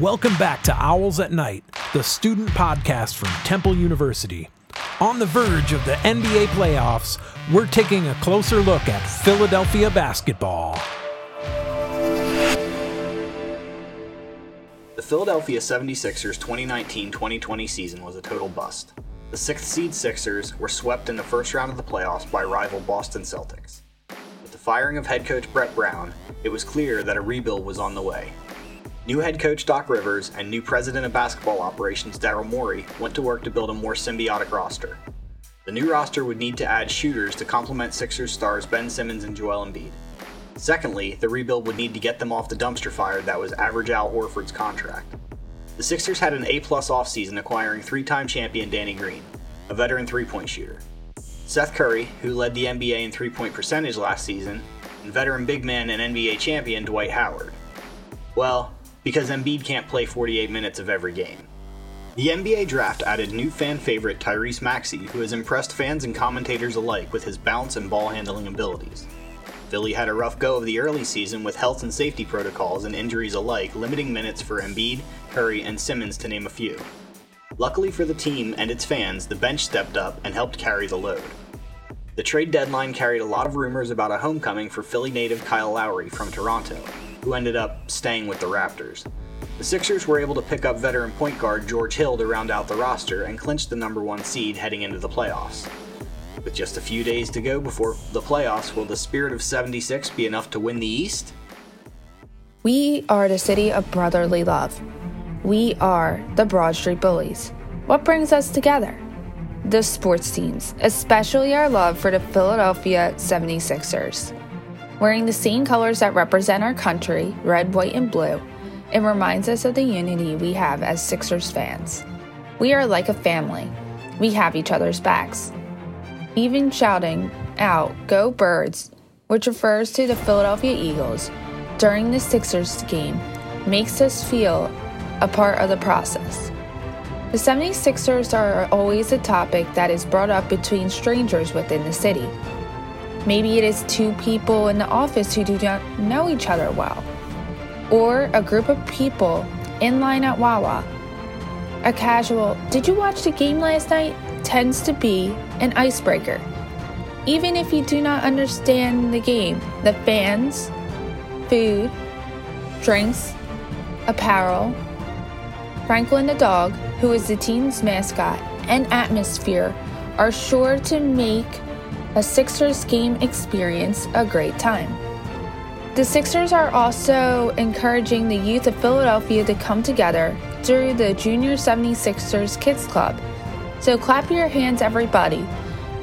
Welcome back to Owls at Night, the student podcast from Temple University. On the verge of the NBA playoffs, we're taking a closer look at Philadelphia basketball. The Philadelphia 76ers 2019 2020 season was a total bust. The sixth seed Sixers were swept in the first round of the playoffs by rival Boston Celtics. With the firing of head coach Brett Brown, it was clear that a rebuild was on the way. New head coach Doc Rivers and new president of basketball operations Daryl Morey went to work to build a more symbiotic roster. The new roster would need to add shooters to complement Sixers stars Ben Simmons and Joel Embiid. Secondly, the rebuild would need to get them off the dumpster fire that was average Al Horford's contract. The Sixers had an A-plus offseason acquiring three-time champion Danny Green, a veteran three-point shooter. Seth Curry, who led the NBA in three-point percentage last season, and veteran big man and NBA champion Dwight Howard. Well, because Embiid can't play 48 minutes of every game. The NBA draft added new fan favorite Tyrese Maxey, who has impressed fans and commentators alike with his bounce and ball handling abilities. Philly had a rough go of the early season with health and safety protocols and injuries alike limiting minutes for Embiid, Curry, and Simmons to name a few. Luckily for the team and its fans, the bench stepped up and helped carry the load. The trade deadline carried a lot of rumors about a homecoming for Philly native Kyle Lowry from Toronto, who ended up staying with the Raptors. The Sixers were able to pick up veteran point guard George Hill to round out the roster and clinch the number one seed heading into the playoffs. With just a few days to go before the playoffs, will the spirit of 76 be enough to win the East? We are the city of brotherly love. We are the Broad Street Bullies. What brings us together? The sports teams, especially our love for the Philadelphia 76ers. Wearing the same colors that represent our country, red, white, and blue, it reminds us of the unity we have as Sixers fans. We are like a family. We have each other's backs. Even shouting out, Go Birds, which refers to the Philadelphia Eagles, during the Sixers game makes us feel a part of the process. The 76ers are always a topic that is brought up between strangers within the city. Maybe it is two people in the office who do not know each other well, or a group of people in line at Wawa. A casual, did you watch the game last night? tends to be an icebreaker. Even if you do not understand the game, the fans, food, drinks, apparel, Franklin the dog, who is the team's mascot, and atmosphere are sure to make a Sixers game experience a great time. The Sixers are also encouraging the youth of Philadelphia to come together through the Junior 76ers Kids Club. So clap your hands, everybody,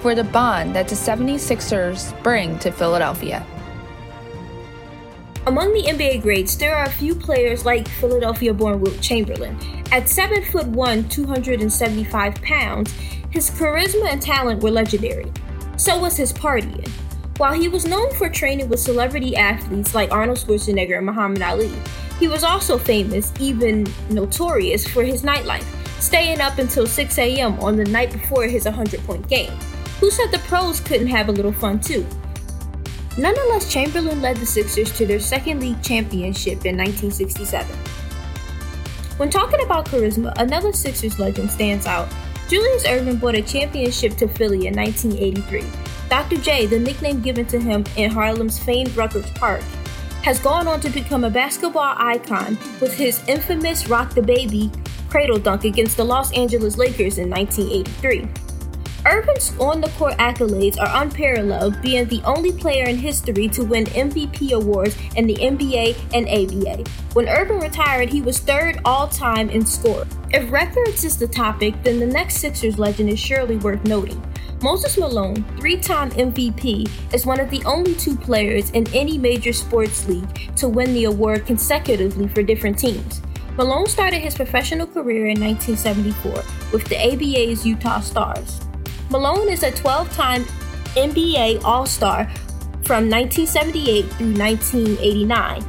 for the bond that the 76ers bring to Philadelphia. Among the NBA greats, there are a few players like Philadelphia born Wilt Chamberlain. At 7 foot 1, 275 pounds, his charisma and talent were legendary. So was his partying. While he was known for training with celebrity athletes like Arnold Schwarzenegger and Muhammad Ali, he was also famous, even notorious, for his nightlife, staying up until 6 a.m. on the night before his 100 point game. Who said the pros couldn't have a little fun too? Nonetheless, Chamberlain led the Sixers to their second league championship in 1967. When talking about charisma, another Sixers legend stands out. Julius Erving brought a championship to Philly in 1983. Dr. J, the nickname given to him in Harlem's famed Rucker Park, has gone on to become a basketball icon with his infamous Rock the Baby cradle dunk against the Los Angeles Lakers in 1983. Erving's on the court accolades are unparalleled, being the only player in history to win MVP awards in the NBA and ABA. When Erving retired, he was third all time in score. If records is the topic, then the next Sixers legend is surely worth noting. Moses Malone, three time MVP, is one of the only two players in any major sports league to win the award consecutively for different teams. Malone started his professional career in 1974 with the ABA's Utah Stars. Malone is a 12 time NBA All Star from 1978 through 1989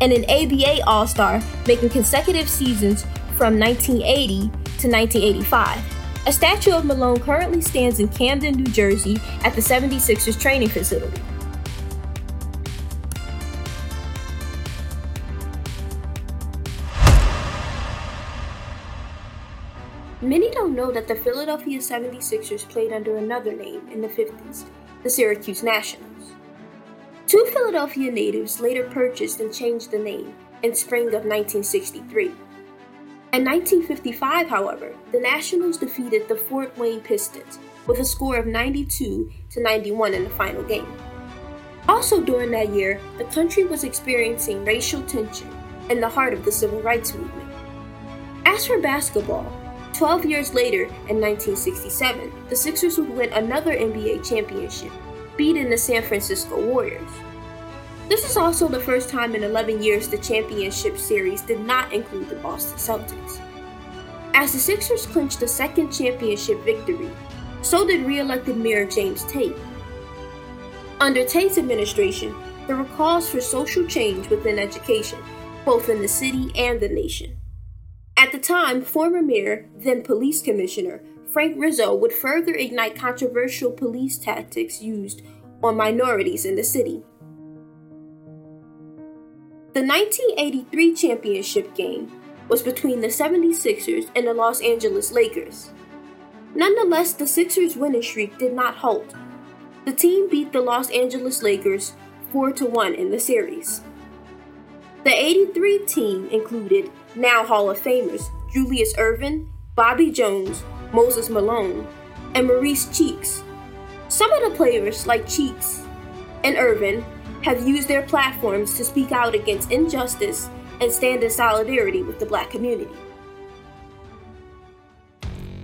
and an ABA All Star, making consecutive seasons from 1980 to 1985. A statue of Malone currently stands in Camden, New Jersey at the 76ers training facility. Know that the Philadelphia 76ers played under another name in the 50s, the Syracuse Nationals. Two Philadelphia natives later purchased and changed the name in spring of 1963. In 1955, however, the Nationals defeated the Fort Wayne Pistons with a score of 92 to 91 in the final game. Also during that year, the country was experiencing racial tension in the heart of the civil rights movement. As for basketball, 12 years later, in 1967, the Sixers would win another NBA championship, beating the San Francisco Warriors. This is also the first time in 11 years the championship series did not include the Boston Celtics. As the Sixers clinched the second championship victory, so did re elected Mayor James Tate. Under Tate's administration, there were calls for social change within education, both in the city and the nation. At the time, former mayor, then police commissioner, Frank Rizzo would further ignite controversial police tactics used on minorities in the city. The 1983 championship game was between the 76ers and the Los Angeles Lakers. Nonetheless, the Sixers' winning streak did not halt. The team beat the Los Angeles Lakers 4 1 in the series. The 83 team included now Hall of Famers Julius Erving, Bobby Jones, Moses Malone, and Maurice Cheeks. Some of the players, like Cheeks and Erving, have used their platforms to speak out against injustice and stand in solidarity with the black community.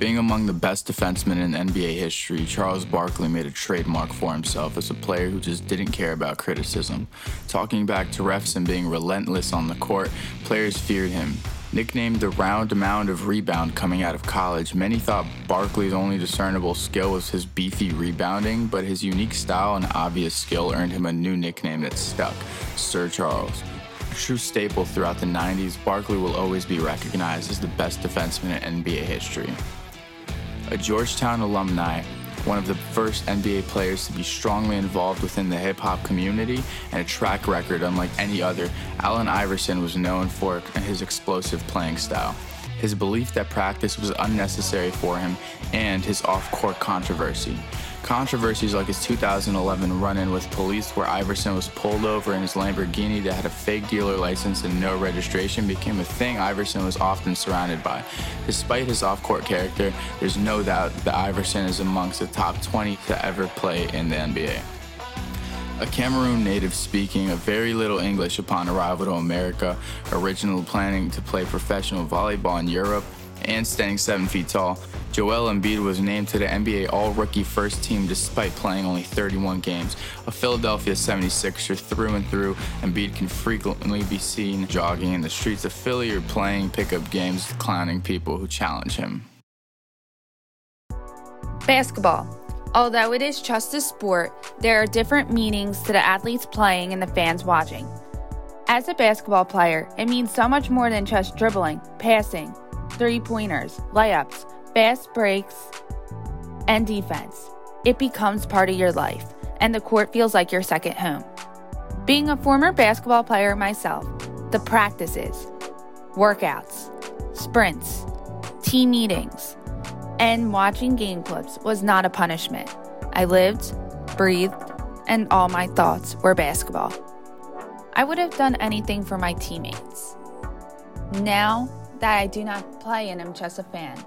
Being among the best defensemen in NBA history, Charles Barkley made a trademark for himself as a player who just didn't care about criticism. Talking back to refs and being relentless on the court, players feared him. Nicknamed the round mound of rebound coming out of college, many thought Barkley's only discernible skill was his beefy rebounding, but his unique style and obvious skill earned him a new nickname that stuck Sir Charles. A true staple throughout the 90s, Barkley will always be recognized as the best defenseman in NBA history a Georgetown alumni, one of the first NBA players to be strongly involved within the hip hop community, and a track record unlike any other, Allen Iverson was known for his explosive playing style his belief that practice was unnecessary for him, and his off court controversy. Controversies like his 2011 run in with police, where Iverson was pulled over in his Lamborghini that had a fake dealer license and no registration, became a thing Iverson was often surrounded by. Despite his off court character, there's no doubt that Iverson is amongst the top 20 to ever play in the NBA. A Cameroon native speaking a very little English upon arrival to America, originally planning to play professional volleyball in Europe, and standing 7 feet tall, Joel Embiid was named to the NBA All Rookie First Team despite playing only 31 games. A Philadelphia 76er through and through, Embiid can frequently be seen jogging in the streets of Philly or playing pickup games, clowning people who challenge him. Basketball. Although it is just a sport, there are different meanings to the athletes playing and the fans watching. As a basketball player, it means so much more than just dribbling, passing, three pointers, layups, fast breaks, and defense. It becomes part of your life, and the court feels like your second home. Being a former basketball player myself, the practices, workouts, sprints, team meetings, and watching game clips was not a punishment. I lived, breathed, and all my thoughts were basketball. I would have done anything for my teammates. Now that I do not play and am just a fan,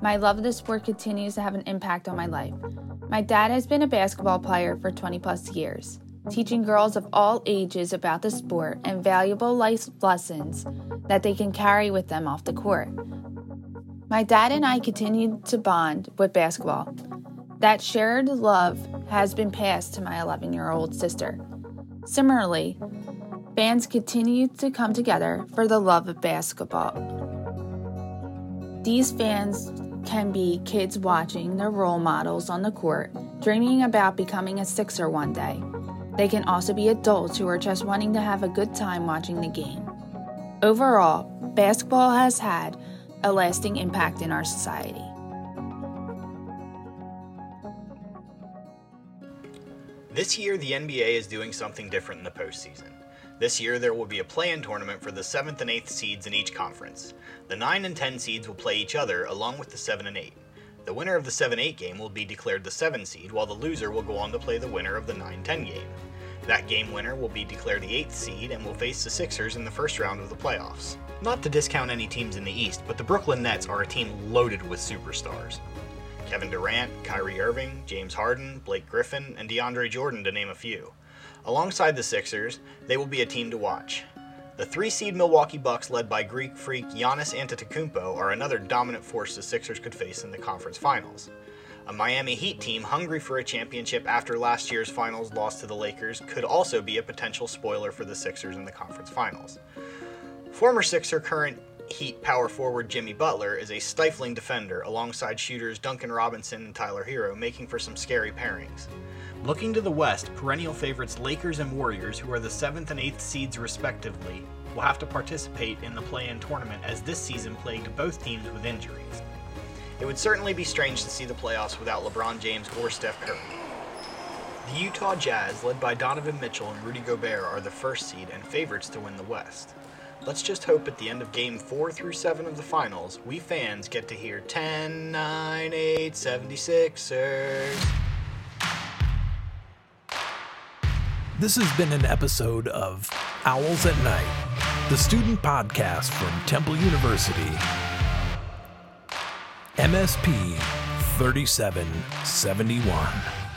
my love of the sport continues to have an impact on my life. My dad has been a basketball player for 20 plus years, teaching girls of all ages about the sport and valuable life lessons that they can carry with them off the court. My dad and I continued to bond with basketball. That shared love has been passed to my 11 year old sister. Similarly, fans continue to come together for the love of basketball. These fans can be kids watching their role models on the court, dreaming about becoming a Sixer one day. They can also be adults who are just wanting to have a good time watching the game. Overall, basketball has had a lasting impact in our society. This year, the NBA is doing something different in the postseason. This year, there will be a play in tournament for the 7th and 8th seeds in each conference. The 9 and 10 seeds will play each other along with the 7 and 8. The winner of the 7 8 game will be declared the 7 seed, while the loser will go on to play the winner of the 9 10 game. That game winner will be declared the 8th seed and will face the Sixers in the first round of the playoffs. Not to discount any teams in the East, but the Brooklyn Nets are a team loaded with superstars. Kevin Durant, Kyrie Irving, James Harden, Blake Griffin, and DeAndre Jordan, to name a few. Alongside the Sixers, they will be a team to watch. The three seed Milwaukee Bucks, led by Greek freak Giannis Antetokounmpo, are another dominant force the Sixers could face in the conference finals. A Miami Heat team hungry for a championship after last year's finals loss to the Lakers could also be a potential spoiler for the Sixers in the conference finals. Former Sixer, current Heat power forward Jimmy Butler is a stifling defender alongside shooters Duncan Robinson and Tyler Herro, making for some scary pairings. Looking to the West, perennial favorites Lakers and Warriors, who are the 7th and 8th seeds respectively, will have to participate in the play in tournament as this season plagued both teams with injuries. It would certainly be strange to see the playoffs without LeBron James or Steph Curry. The Utah Jazz, led by Donovan Mitchell and Rudy Gobert, are the first seed and favorites to win the West. Let's just hope at the end of game 4 through 7 of the finals, we fans get to hear 10, 9, 8, 76ers. This has been an episode of Owls at Night, the student podcast from Temple University. MSP 3771.